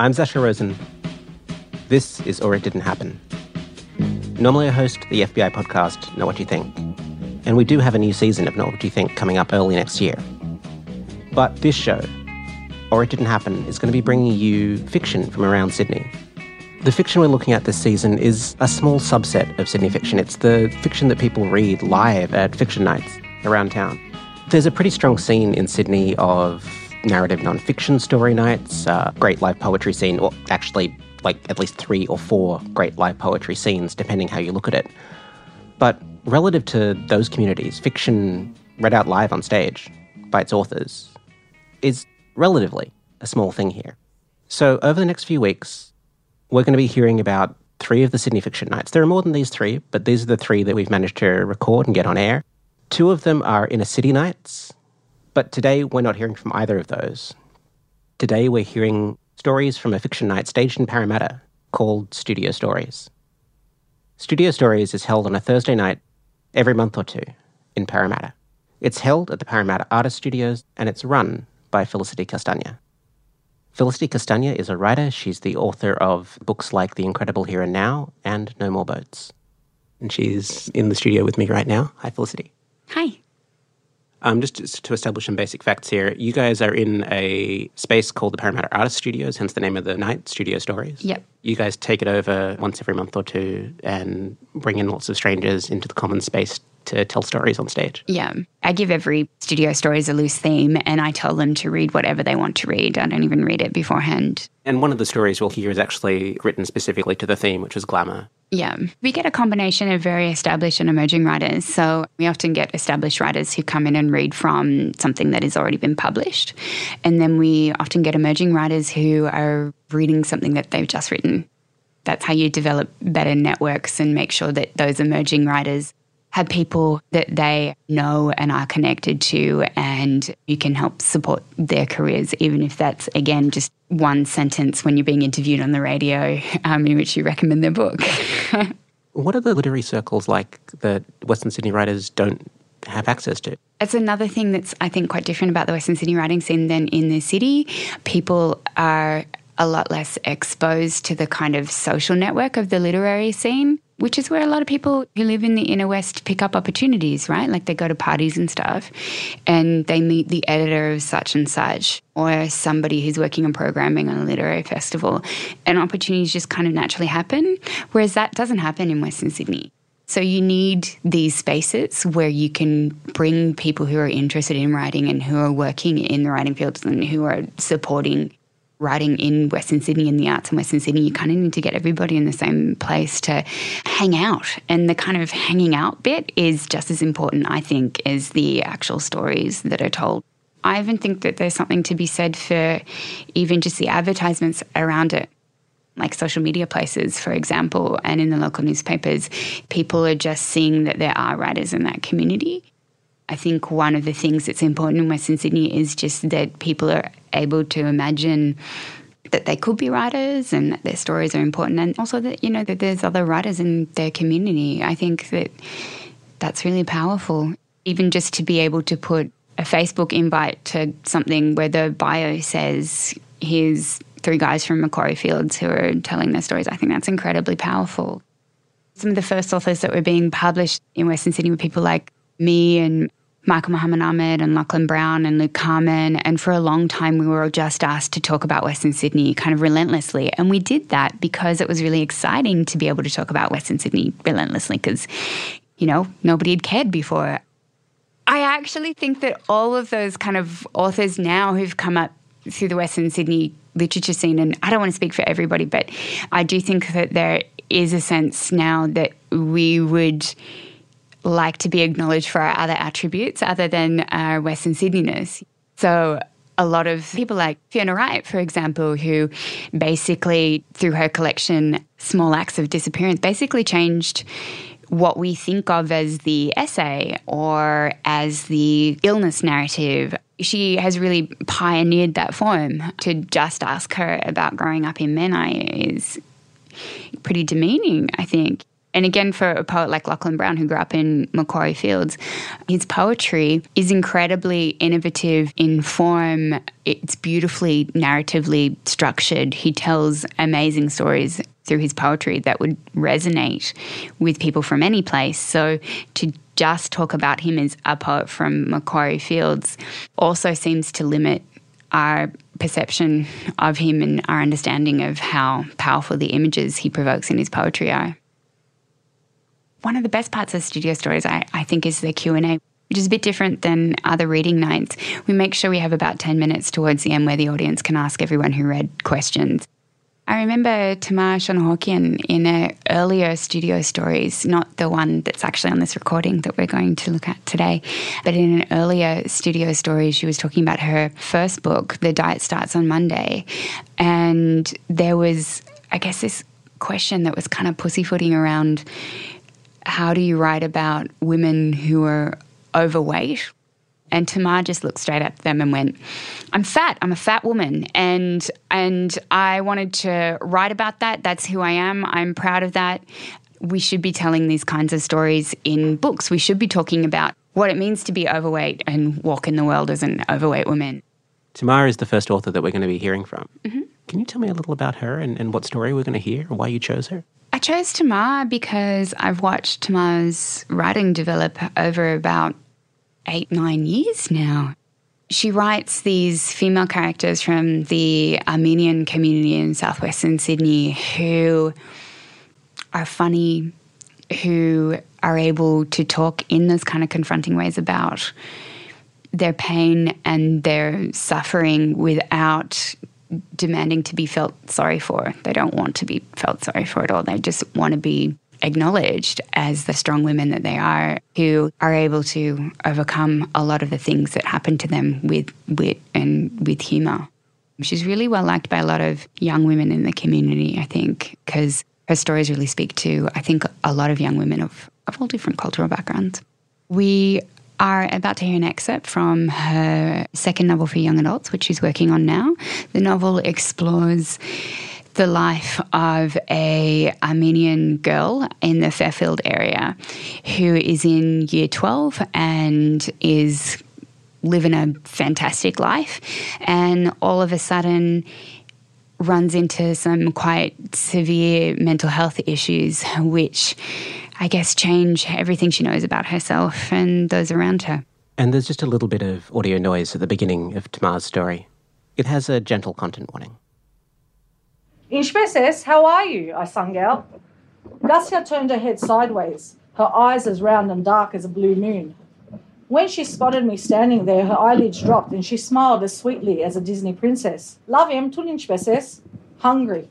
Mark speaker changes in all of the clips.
Speaker 1: I'm Sasha Rosen. This is Or It Didn't Happen. Normally, I host the FBI podcast, Know What You Think. And we do have a new season of Know What You Think coming up early next year. But this show, Or It Didn't Happen, is going to be bringing you fiction from around Sydney. The fiction we're looking at this season is a small subset of Sydney fiction. It's the fiction that people read live at fiction nights around town. There's a pretty strong scene in Sydney of narrative non-fiction story nights, uh, great live poetry scene, or actually like at least three or four great live poetry scenes, depending how you look at it. But relative to those communities, fiction read out live on stage by its authors is relatively a small thing here. So over the next few weeks, we're going to be hearing about three of the Sydney Fiction Nights. There are more than these three, but these are the three that we've managed to record and get on air. Two of them are inner city nights, but today we're not hearing from either of those. Today we're hearing stories from a fiction night staged in Parramatta called Studio Stories. Studio Stories is held on a Thursday night every month or two in Parramatta. It's held at the Parramatta Artist Studios and it's run by Felicity Castagna. Felicity Castagna is a writer. She's the author of books like The Incredible Here and Now and No More Boats. And she's in the studio with me right now. Hi, Felicity.
Speaker 2: Hi.
Speaker 1: Um, just to establish some basic facts here, you guys are in a space called the Parramatta Artist Studios, hence the name of the night, Studio Stories.
Speaker 2: Yep.
Speaker 1: You guys take it over once every month or two and bring in lots of strangers into the common space to tell stories on stage.
Speaker 2: Yeah. I give every studio stories a loose theme and I tell them to read whatever they want to read. I don't even read it beforehand.
Speaker 1: And one of the stories we'll hear is actually written specifically to the theme, which is glamour.
Speaker 2: Yeah. We get a combination of very established and emerging writers. So we often get established writers who come in and read from something that has already been published. And then we often get emerging writers who are reading something that they've just written. That's how you develop better networks and make sure that those emerging writers have people that they know and are connected to, and you can help support their careers, even if that's, again, just one sentence when you're being interviewed on the radio um, in which you recommend their book.
Speaker 1: what are the literary circles like that Western Sydney writers don't have access to?
Speaker 2: It's another thing that's, I think, quite different about the Western Sydney writing scene than in the city. People are a lot less exposed to the kind of social network of the literary scene which is where a lot of people who live in the inner west pick up opportunities, right? Like they go to parties and stuff and they meet the editor of such and such or somebody who's working on programming on a literary festival and opportunities just kind of naturally happen. Whereas that doesn't happen in Western Sydney. So you need these spaces where you can bring people who are interested in writing and who are working in the writing fields and who are supporting writing in Western Sydney and the arts in Western Sydney, you kind of need to get everybody in the same place to hang out. And the kind of hanging out bit is just as important, I think, as the actual stories that are told. I even think that there's something to be said for even just the advertisements around it. Like social media places, for example, and in the local newspapers, people are just seeing that there are writers in that community. I think one of the things that's important in Western Sydney is just that people are able to imagine that they could be writers and that their stories are important and also that you know that there's other writers in their community. I think that that's really powerful. Even just to be able to put a facebook invite to something where the bio says here's three guys from macquarie fields who are telling their stories i think that's incredibly powerful. Some of the first authors that were being published in western sydney were people like me and Michael Mohammed Ahmad and Lachlan Brown and Luke Carman. And for a long time, we were just asked to talk about Western Sydney kind of relentlessly. And we did that because it was really exciting to be able to talk about Western Sydney relentlessly because, you know, nobody had cared before. I actually think that all of those kind of authors now who've come up through the Western Sydney literature scene, and I don't want to speak for everybody, but I do think that there is a sense now that we would like to be acknowledged for our other attributes other than our Western Sydneyness. So a lot of people like Fiona Wright, for example, who basically, through her collection, Small Acts of Disappearance, basically changed what we think of as the essay or as the illness narrative. She has really pioneered that form. To just ask her about growing up in Menai is pretty demeaning, I think And again, for a poet like Lachlan Brown, who grew up in Macquarie Fields, his poetry is incredibly innovative in form. It's beautifully narratively structured. He tells amazing stories through his poetry that would resonate with people from any place. So to just talk about him as a poet from Macquarie Fields also seems to limit our perception of him and our understanding of how powerful the images he provokes in his poetry are one of the best parts of studio stories I, I think is the q&a which is a bit different than other reading nights we make sure we have about 10 minutes towards the end where the audience can ask everyone who read questions I remember Tamar Chnorhokian in an earlier studio stories, not the one that's actually on this recording that we're going to look at today, but in an earlier studio story, she was talking about her first book, The Diet Starts on Monday. And there was, I guess, this question that was kind of pussyfooting around how do you write about women who are overweight? And Tamar just looked straight at them and went, "I'm fat. I'm a fat woman, and and I wanted to write about that. That's who I am. I'm proud of that. We should be telling these kinds of stories in books. We should be talking about what it means to be overweight and walk in the world as an overweight woman."
Speaker 1: Tamar is the first author that we're going to be hearing from. Mm-hmm. Can you tell me a little about her and, and what story we're going to hear, or why you chose her?
Speaker 2: I chose Tamar because I've watched Tamar's writing develop over about eight, nine years now. She writes these female characters from the Armenian community in southwestern Sydney who are funny, who are able to talk in those kind of confronting ways about their pain and their suffering without demanding to be felt sorry for. They don't want to be felt sorry for at all. They just want to be acknowledged as the strong women that they are who are able to overcome a lot of the things that happen to them with wit and with humour. She's really well liked by a lot of young women in the community, I think, because her stories really speak to, I think, a lot of young women of, of all different cultural backgrounds. We are about to hear an excerpt from her second novel for young adults, which she's working on now. The novel explores the life of a Armenian girl in the Fairfield area who is in year 12 and is living a fantastic life and all of a sudden runs into some quite severe mental health issues which I guess, change everything she knows about herself and those around her.
Speaker 1: And there's just a little bit of audio noise at the beginning of Tamar's story. It has a gentle content warning.
Speaker 3: Inshpeses, how are you? I sung out. Gussia turned her head sideways, her eyes as round and dark as a blue moon. When she spotted me standing there, her eyelids dropped and she smiled as sweetly as a Disney princess. Love him, tulinchpeses. Hungry.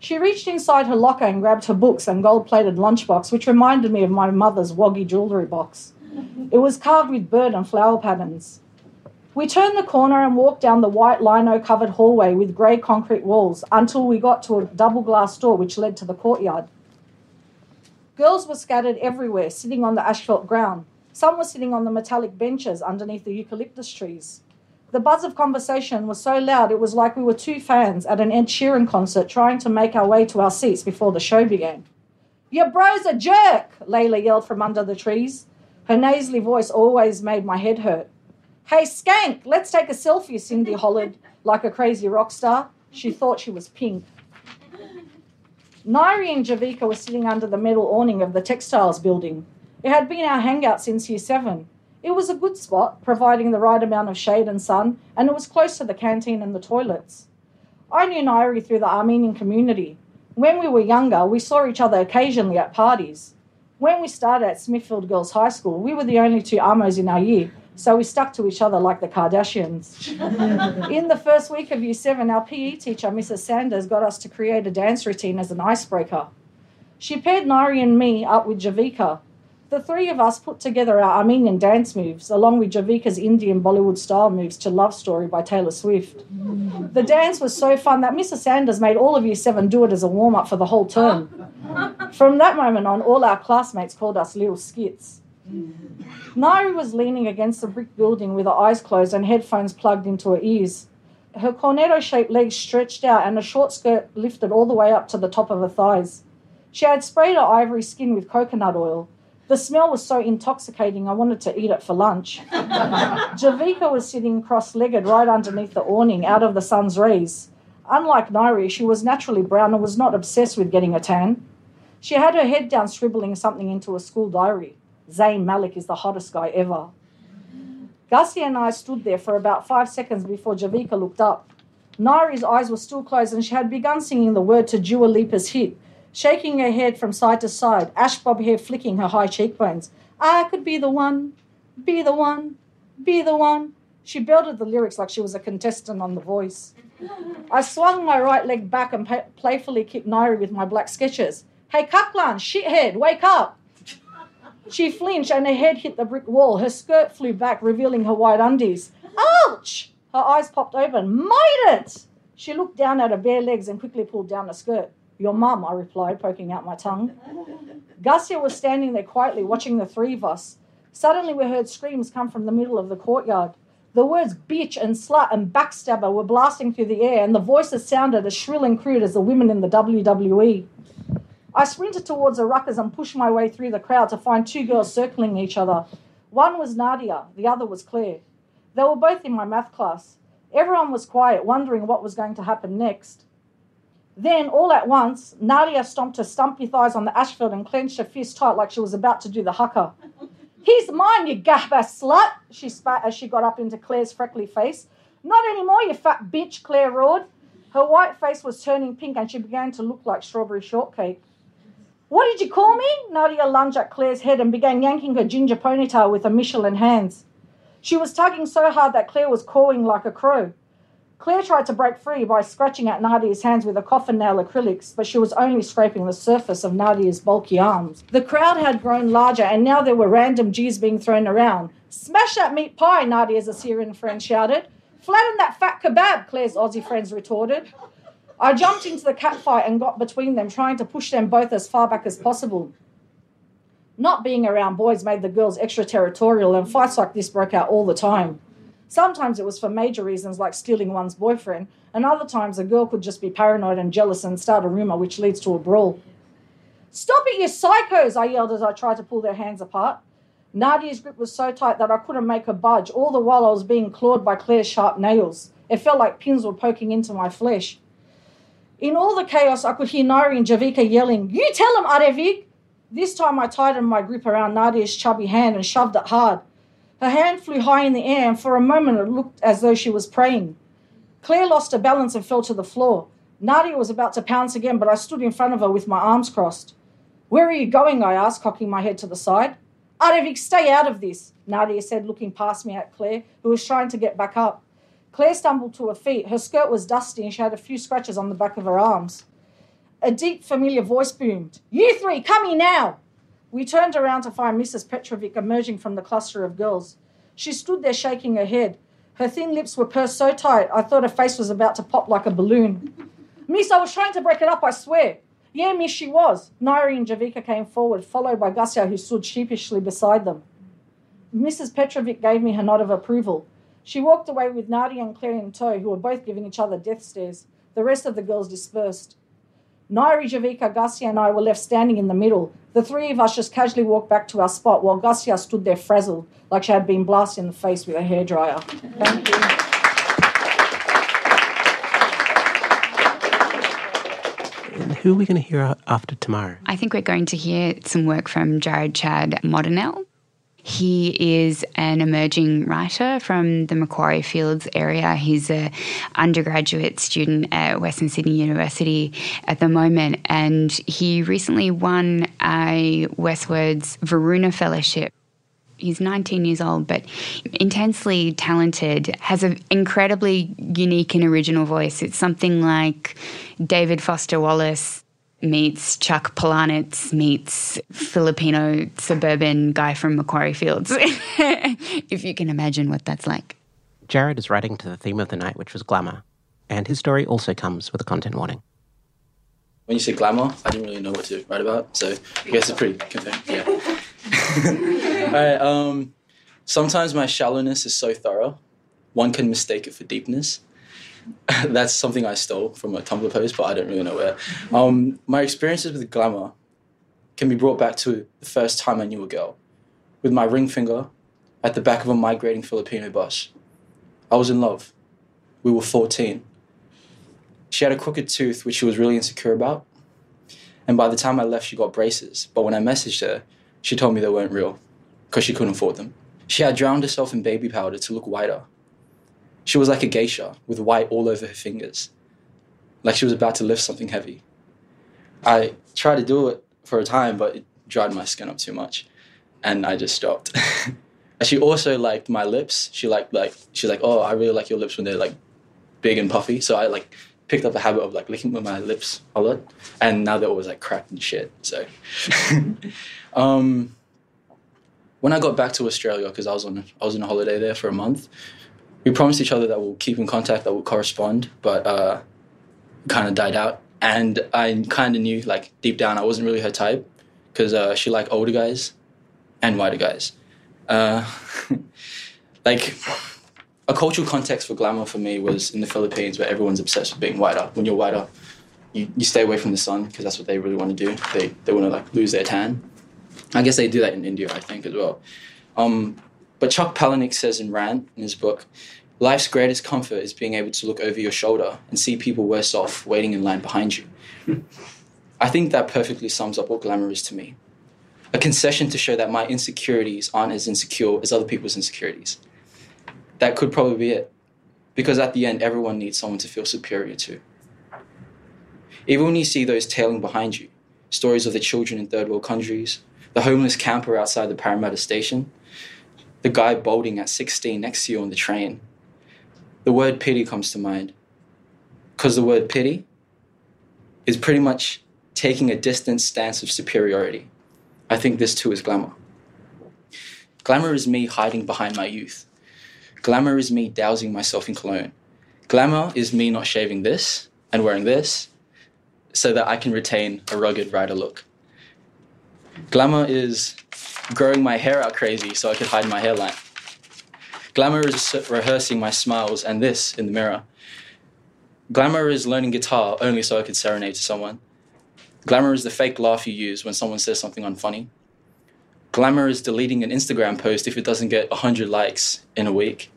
Speaker 3: She reached inside her locker and grabbed her books and gold plated lunchbox, which reminded me of my mother's woggy jewellery box. It was carved with bird and flower patterns. We turned the corner and walked down the white lino covered hallway with grey concrete walls until we got to a double glass door which led to the courtyard. Girls were scattered everywhere, sitting on the asphalt ground. Some were sitting on the metallic benches underneath the eucalyptus trees. The buzz of conversation was so loud it was like we were two fans at an Ed Sheeran concert trying to make our way to our seats before the show began. Your bro's a jerk, Layla yelled from under the trees. Her nasally voice always made my head hurt. Hey, skank, let's take a selfie, Cindy hollered like a crazy rock star. She thought she was pink. Nairi and Javika were sitting under the metal awning of the textiles building. It had been our hangout since year seven. It was a good spot, providing the right amount of shade and sun, and it was close to the canteen and the toilets. I knew Nairi through the Armenian community. When we were younger, we saw each other occasionally at parties. When we started at Smithfield Girls High School, we were the only two Amos in our year, so we stuck to each other like the Kardashians. in the first week of year seven, our PE teacher, Mrs. Sanders, got us to create a dance routine as an icebreaker. She paired Nairi and me up with Javika, the three of us put together our Armenian dance moves, along with Javika's Indian Bollywood style moves to Love Story by Taylor Swift. The dance was so fun that Mrs. Sanders made all of Year 7 do it as a warm up for the whole term. From that moment on, all our classmates called us little skits. Nairi was leaning against a brick building with her eyes closed and headphones plugged into her ears. Her cornetto shaped legs stretched out and a short skirt lifted all the way up to the top of her thighs. She had sprayed her ivory skin with coconut oil. The smell was so intoxicating, I wanted to eat it for lunch. Javika was sitting cross legged right underneath the awning, out of the sun's rays. Unlike Nairi, she was naturally brown and was not obsessed with getting a tan. She had her head down, scribbling something into a school diary. Zayn Malik is the hottest guy ever. Gussia and I stood there for about five seconds before Javika looked up. Nairi's eyes were still closed and she had begun singing the word to Dua Lipa's hit, shaking her head from side to side, ash bob hair flicking her high cheekbones. I could be the one, be the one, be the one. She belted the lyrics like she was a contestant on The Voice. I swung my right leg back and pa- playfully kicked Nairi with my black Skechers. Hey, Kaklan, shithead, wake up! She flinched and her head hit the brick wall. Her skirt flew back, revealing her white undies. Ouch! Her eyes popped open. Made it! She looked down at her bare legs and quickly pulled down the skirt. Your mum, I replied, poking out my tongue. Gussia was standing there quietly, watching the three of us. Suddenly, we heard screams come from the middle of the courtyard. The words bitch and slut and backstabber were blasting through the air, and the voices sounded as shrill and crude as the women in the WWE. I sprinted towards the ruckers and pushed my way through the crowd to find two girls circling each other. One was Nadia, the other was Claire. They were both in my math class. Everyone was quiet, wondering what was going to happen next. Then, all at once, Nadia stomped her stumpy thighs on the asphalt and clenched her fist tight like she was about to do the haka. He's mine, you gaffer slut, she spat as she got up into Claire's freckly face. Not anymore, you fat bitch, Claire roared. Her white face was turning pink and she began to look like strawberry shortcake. What did you call me? Nadia lunged at Claire's head and began yanking her ginger ponytail with her Michelin hands. She was tugging so hard that Claire was cawing like a crow. Claire tried to break free by scratching at Nadia's hands with a coffin nail acrylics, but she was only scraping the surface of Nadia's bulky arms. The crowd had grown larger, and now there were random G's being thrown around. Smash that meat pie, Nadia's Assyrian friend shouted. Flatten that fat kebab, Claire's Aussie friends retorted. I jumped into the catfight and got between them, trying to push them both as far back as possible. Not being around boys made the girls extraterritorial, and fights like this broke out all the time. Sometimes it was for major reasons like stealing one's boyfriend, and other times a girl could just be paranoid and jealous and start a rumour which leads to a brawl. Stop it, you psychos! I yelled as I tried to pull their hands apart. Nadia's grip was so tight that I couldn't make her budge, all the while I was being clawed by Claire's sharp nails. It felt like pins were poking into my flesh. In all the chaos, I could hear Nairi and Javika yelling, You tell him, Arevik! This time I tightened my grip around Nadia's chubby hand and shoved it hard. Her hand flew high in the air, and for a moment it looked as though she was praying. Claire lost her balance and fell to the floor. Nadia was about to pounce again, but I stood in front of her with my arms crossed. Where are you going? I asked, cocking my head to the side. Arevik, stay out of this, Nadia said, looking past me at Claire, who was trying to get back up. Claire stumbled to her feet. Her skirt was dusty and she had a few scratches on the back of her arms. A deep, familiar voice boomed, You three, come here now! We turned around to find Mrs. Petrovic emerging from the cluster of girls. She stood there shaking her head. Her thin lips were pursed so tight I thought her face was about to pop like a balloon. Miss, I was trying to break it up, I swear. Yeah, miss, she was. Nairi and Javika came forward, followed by Gussia, who stood sheepishly beside them. Mrs. Petrovic gave me her nod of approval. She walked away with Nadia and Claire in tow, who were both giving each other death stares. The rest of the girls dispersed. Nairi, Javika, Gussia, and I were left standing in the middle. The three of us just casually walked back to our spot while Gussia stood there frazzled, like she had been blasted in the face with a hairdryer. Thank you.
Speaker 1: And who are we going to hear after tomorrow?
Speaker 2: I think we're going to hear some work from Jared Chad Modernell. He is an emerging writer from the Macquarie Fields area. He's a undergraduate student at Western Sydney University at the moment, and he recently won a Westwords Varuna Fellowship he's 19 years old, but intensely talented, has an incredibly unique and original voice. It's something like David Foster Wallace meets Chuck Palahniuk meets Filipino suburban guy from Macquarie Fields, if you can imagine what that's like.
Speaker 1: Jared is writing to the theme of the night, which was glamour, and his story also comes with a content warning.
Speaker 4: When you say glamour, I didn't really know what to write about, so I guess it's pretty convincing. Yeah. All right. Um, sometimes my shallowness is so thorough, one can mistake it for deepness. That's something I stole from a Tumblr post, but I don't really know where. Um, my experiences with glamour can be brought back to the first time I knew a girl, with my ring finger at the back of a migrating Filipino bus. I was in love. We were 14. She had a crooked tooth, which she was really insecure about. And by the time I left, she got braces. But when I messaged her, she told me they weren't real because she couldn't afford them. She had drowned herself in baby powder to look whiter. She was like a geisha with white all over her fingers, like she was about to lift something heavy. I tried to do it for a time, but it dried my skin up too much, and I just stopped. she also liked my lips. She liked like she's like, oh, I really like your lips when they're like big and puffy. So I like picked up a habit of like licking with my lips a lot, and now they're always like cracked and shit. So, um, when I got back to Australia, because I was on I was on a holiday there for a month, we promised each other that we'll keep in contact, that we'll correspond, but uh, kind of died out. And I kind of knew, like deep down, I wasn't really her type because uh, she liked older guys and whiter guys. Uh, like a cultural context for glamour for me was in the Philippines, where everyone's obsessed with being whiter. When you're whiter, you, you stay away from the sun because that's what they really want to do. They they want to like lose their tan. I guess they do that in India, I think, as well. Um, but Chuck Palahniuk says in Rant, in his book, life's greatest comfort is being able to look over your shoulder and see people worse off waiting in line behind you. I think that perfectly sums up what glamour is to me. A concession to show that my insecurities aren't as insecure as other people's insecurities. That could probably be it. Because at the end, everyone needs someone to feel superior to. Even when you see those tailing behind you, stories of the children in third world countries, the homeless camper outside the Parramatta station, the guy bolting at 16 next to you on the train, the word pity comes to mind. Because the word pity is pretty much taking a distant stance of superiority. I think this too is glamour. Glamour is me hiding behind my youth. Glamour is me dousing myself in cologne. Glamour is me not shaving this and wearing this so that I can retain a rugged rider look. Glamour is growing my hair out crazy so I could hide my hairline. Glamour is rehearsing my smiles and this in the mirror. Glamour is learning guitar only so I could serenade to someone. Glamour is the fake laugh you use when someone says something unfunny. Glamour is deleting an Instagram post if it doesn't get 100 likes in a week.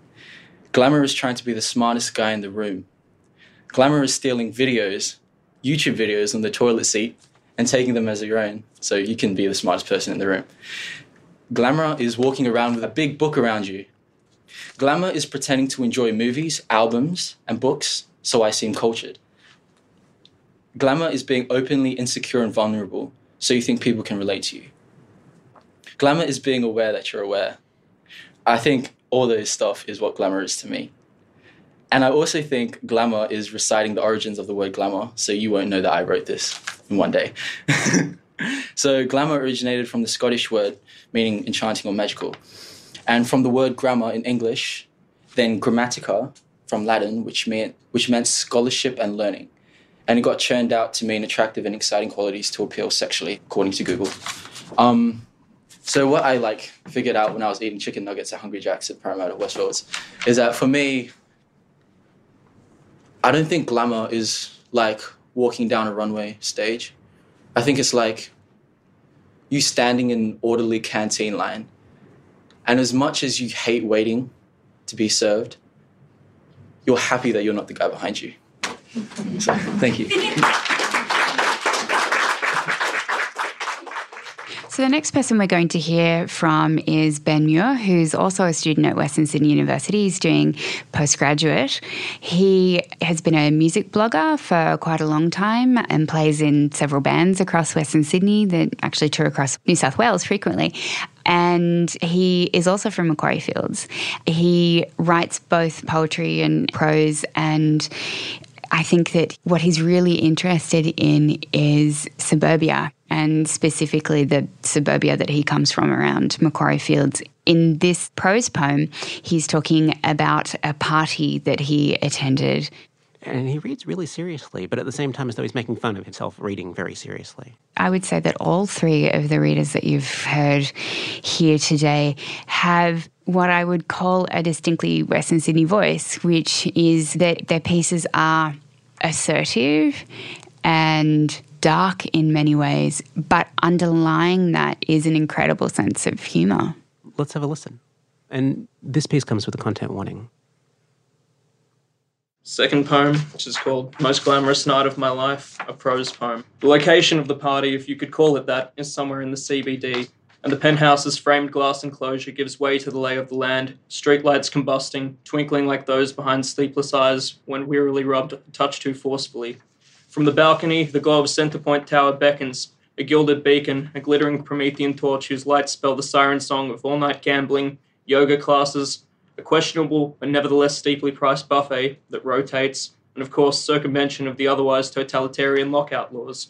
Speaker 4: Glamour is trying to be the smartest guy in the room. Glamour is stealing videos, YouTube videos on the toilet seat, and taking them as your own so you can be the smartest person in the room. Glamour is walking around with a big book around you. Glamour is pretending to enjoy movies, albums, and books so I seem cultured. Glamour is being openly insecure and vulnerable so you think people can relate to you. Glamour is being aware that you're aware. I think all those stuff is what glamour is to me. And I also think glamour is reciting the origins of the word glamour, so you won't know that I wrote this in one day. so, glamour originated from the Scottish word meaning enchanting or magical. And from the word grammar in English, then grammatica from Latin, which meant, which meant scholarship and learning. And it got churned out to mean attractive and exciting qualities to appeal sexually, according to Google. Um, so what I like figured out when I was eating chicken nuggets at Hungry Jack's at Parramatta Westfields is that for me, I don't think glamour is like walking down a runway stage. I think it's like you standing in orderly canteen line. And as much as you hate waiting to be served, you're happy that you're not the guy behind you. So, thank you.
Speaker 2: So, the next person we're going to hear from is Ben Muir, who's also a student at Western Sydney University. He's doing postgraduate. He has been a music blogger for quite a long time and plays in several bands across Western Sydney that actually tour across New South Wales frequently. And he is also from Macquarie Fields. He writes both poetry and prose and I think that what he's really interested in is suburbia and specifically the suburbia that he comes from around Macquarie Fields. In this prose poem, he's talking about a party that he attended.
Speaker 1: And he reads really seriously, but at the same time, as though he's making fun of himself reading very seriously.
Speaker 2: I would say that all three of the readers that you've heard here today have what I would call a distinctly Western Sydney voice, which is that their pieces are assertive and dark in many ways, but underlying that is an incredible sense of humour.
Speaker 1: Let's have a listen. And this piece comes with a content warning.
Speaker 5: Second poem, which is called Most Glamorous Night of My Life, a prose poem. The location of the party, if you could call it that, is somewhere in the CBD, and the penthouse's framed glass enclosure gives way to the lay of the land, streetlights combusting, twinkling like those behind sleepless eyes when wearily rubbed a touch too forcefully. From the balcony, the glow of Centrepoint Tower beckons, a gilded beacon, a glittering Promethean torch whose lights spell the siren song of all night gambling, yoga classes, a questionable but nevertheless steeply priced buffet that rotates, and of course, circumvention of the otherwise totalitarian lockout laws.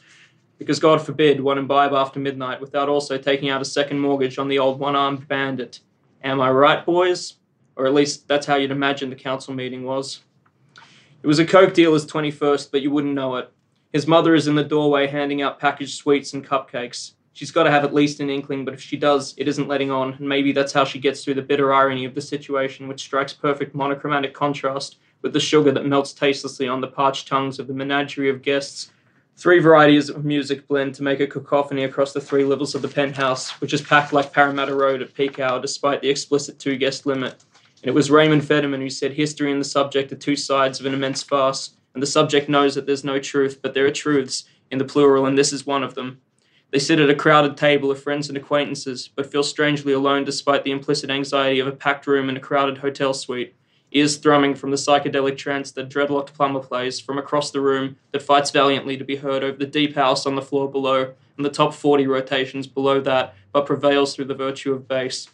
Speaker 5: Because God forbid one imbibe after midnight without also taking out a second mortgage on the old one armed bandit. Am I right, boys? Or at least that's how you'd imagine the council meeting was. It was a Coke dealer's 21st, but you wouldn't know it. His mother is in the doorway handing out packaged sweets and cupcakes. She's got to have at least an inkling, but if she does, it isn't letting on, and maybe that's how she gets through the bitter irony of the situation, which strikes perfect monochromatic contrast with the sugar that melts tastelessly on the parched tongues of the menagerie of guests. Three varieties of music blend to make a cacophony across the three levels of the penthouse, which is packed like Parramatta Road at peak hour despite the explicit two guest limit. And it was Raymond Federman who said history and the subject are two sides of an immense farce, and the subject knows that there's no truth, but there are truths in the plural, and this is one of them. They sit at a crowded table of friends and acquaintances, but feel strangely alone despite the implicit anxiety of a packed room in a crowded hotel suite. Ears thrumming from the psychedelic trance that dreadlocked plumber plays from across the room that fights valiantly to be heard over the deep house on the floor below and the top 40 rotations below that, but prevails through the virtue of bass.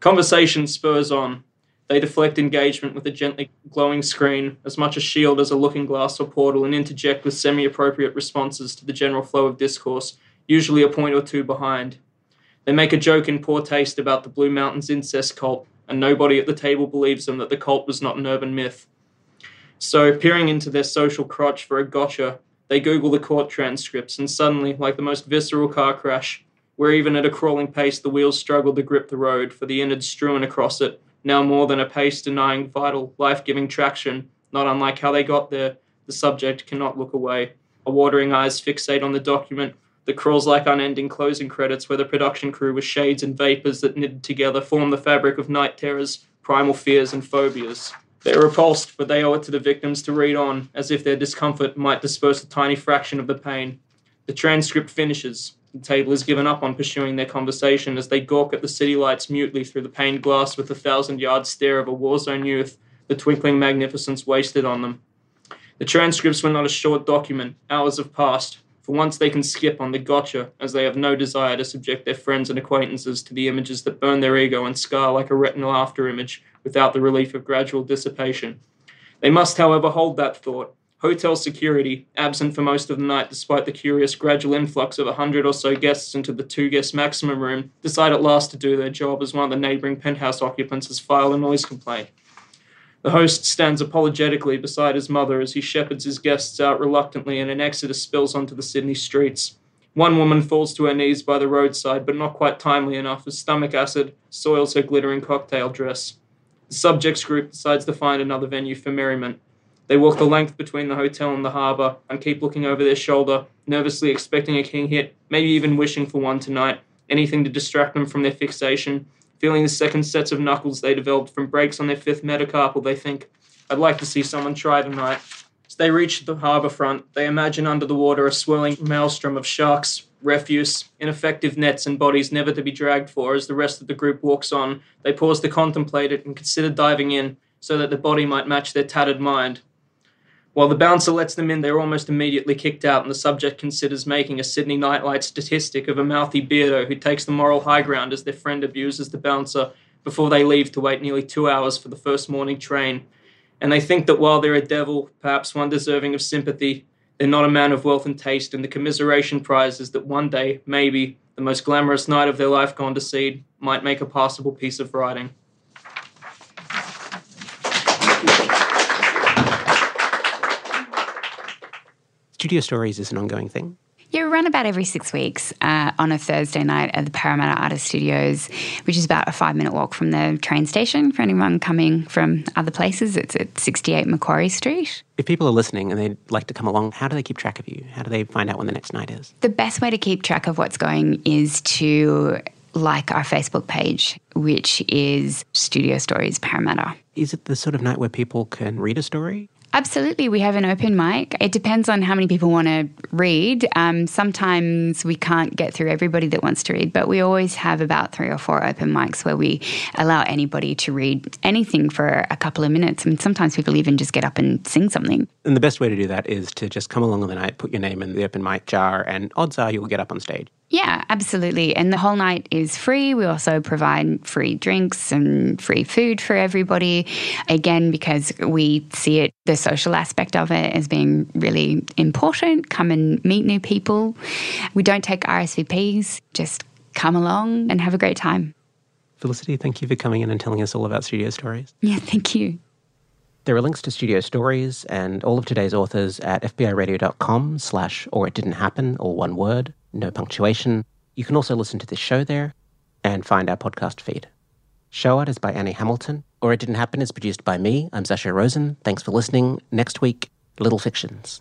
Speaker 5: Conversation spurs on. They deflect engagement with a gently glowing screen, as much a shield as a looking glass or portal, and interject with semi appropriate responses to the general flow of discourse, usually a point or two behind. They make a joke in poor taste about the Blue Mountains incest cult, and nobody at the table believes them that the cult was not an urban myth. So, peering into their social crotch for a gotcha, they Google the court transcripts, and suddenly, like the most visceral car crash, where even at a crawling pace the wheels struggle to grip the road for the innards strewn across it, now more than a pace denying vital, life giving traction, not unlike how they got there, the subject cannot look away. A watering eyes fixate on the document that crawls like unending closing credits where the production crew with shades and vapors that knitted together form the fabric of night terrors, primal fears, and phobias. They are repulsed, but they owe it to the victims to read on, as if their discomfort might disperse a tiny fraction of the pain. The transcript finishes. The table is given up on pursuing their conversation as they gawk at the city lights mutely through the paned glass with the thousand yard stare of a war zone youth, the twinkling magnificence wasted on them. The transcripts were not a short document. Hours have passed. For once, they can skip on the gotcha, as they have no desire to subject their friends and acquaintances to the images that burn their ego and scar like a retinal afterimage without the relief of gradual dissipation. They must, however, hold that thought. Hotel security, absent for most of the night despite the curious gradual influx of a hundred or so guests into the two guest maximum room, decide at last to do their job as one of the neighbouring penthouse occupants has filed a noise complaint. The host stands apologetically beside his mother as he shepherds his guests out reluctantly and an exodus spills onto the Sydney streets. One woman falls to her knees by the roadside, but not quite timely enough as stomach acid soils her glittering cocktail dress. The subjects group decides to find another venue for merriment. They walk the length between the hotel and the harbour and keep looking over their shoulder, nervously expecting a king hit, maybe even wishing for one tonight, anything to distract them from their fixation, feeling the second sets of knuckles they developed from breaks on their fifth metacarpal, they think, I'd like to see someone try tonight. As they reach the harbour front, they imagine under the water a swirling maelstrom of sharks, refuse, ineffective nets, and bodies never to be dragged for. As the rest of the group walks on, they pause to contemplate it and consider diving in so that the body might match their tattered mind. While the bouncer lets them in, they're almost immediately kicked out, and the subject considers making a Sydney nightlight statistic of a mouthy beardo who takes the moral high ground as their friend abuses the bouncer before they leave to wait nearly two hours for the first morning train. And they think that while they're a devil, perhaps one deserving of sympathy, they're not a man of wealth and taste, and the commiseration prize is that one day, maybe, the most glamorous night of their life gone to seed might make a passable piece of writing.
Speaker 1: Studio Stories is an ongoing thing.
Speaker 2: Yeah, we run about every six weeks uh, on a Thursday night at the Parramatta Artist Studios, which is about a five minute walk from the train station for anyone coming from other places. It's at 68 Macquarie Street.
Speaker 1: If people are listening and they'd like to come along, how do they keep track of you? How do they find out when the next night is?
Speaker 2: The best way to keep track of what's going is to like our Facebook page, which is Studio Stories Parramatta.
Speaker 1: Is it the sort of night where people can read a story?
Speaker 2: Absolutely. We have an open mic. It depends on how many people want to read. Um, sometimes we can't get through everybody that wants to read, but we always have about three or four open mics where we allow anybody to read anything for a couple of minutes. I mean, sometimes people even just get up and sing something.
Speaker 1: And the best way to do that is to just come along on the night, put your name in the open mic jar, and odds are you'll get up on stage.
Speaker 2: Yeah, absolutely. And the whole night is free. We also provide free drinks and free food for everybody. Again, because we see it, the social aspect of it as being really important. Come and meet new people. We don't take RSVPs, just come along and have a great time.
Speaker 1: Felicity, thank you for coming in and telling us all about Studio Stories.
Speaker 2: Yeah, thank you.
Speaker 1: There are links to Studio Stories and all of today's authors at fbiradio.com slash or it didn't happen, or one word, no punctuation. You can also listen to this show there and find our podcast feed. Show art is by Annie Hamilton, or It Didn't Happen is produced by me. I'm Sasha Rosen. Thanks for listening. Next week, Little Fictions.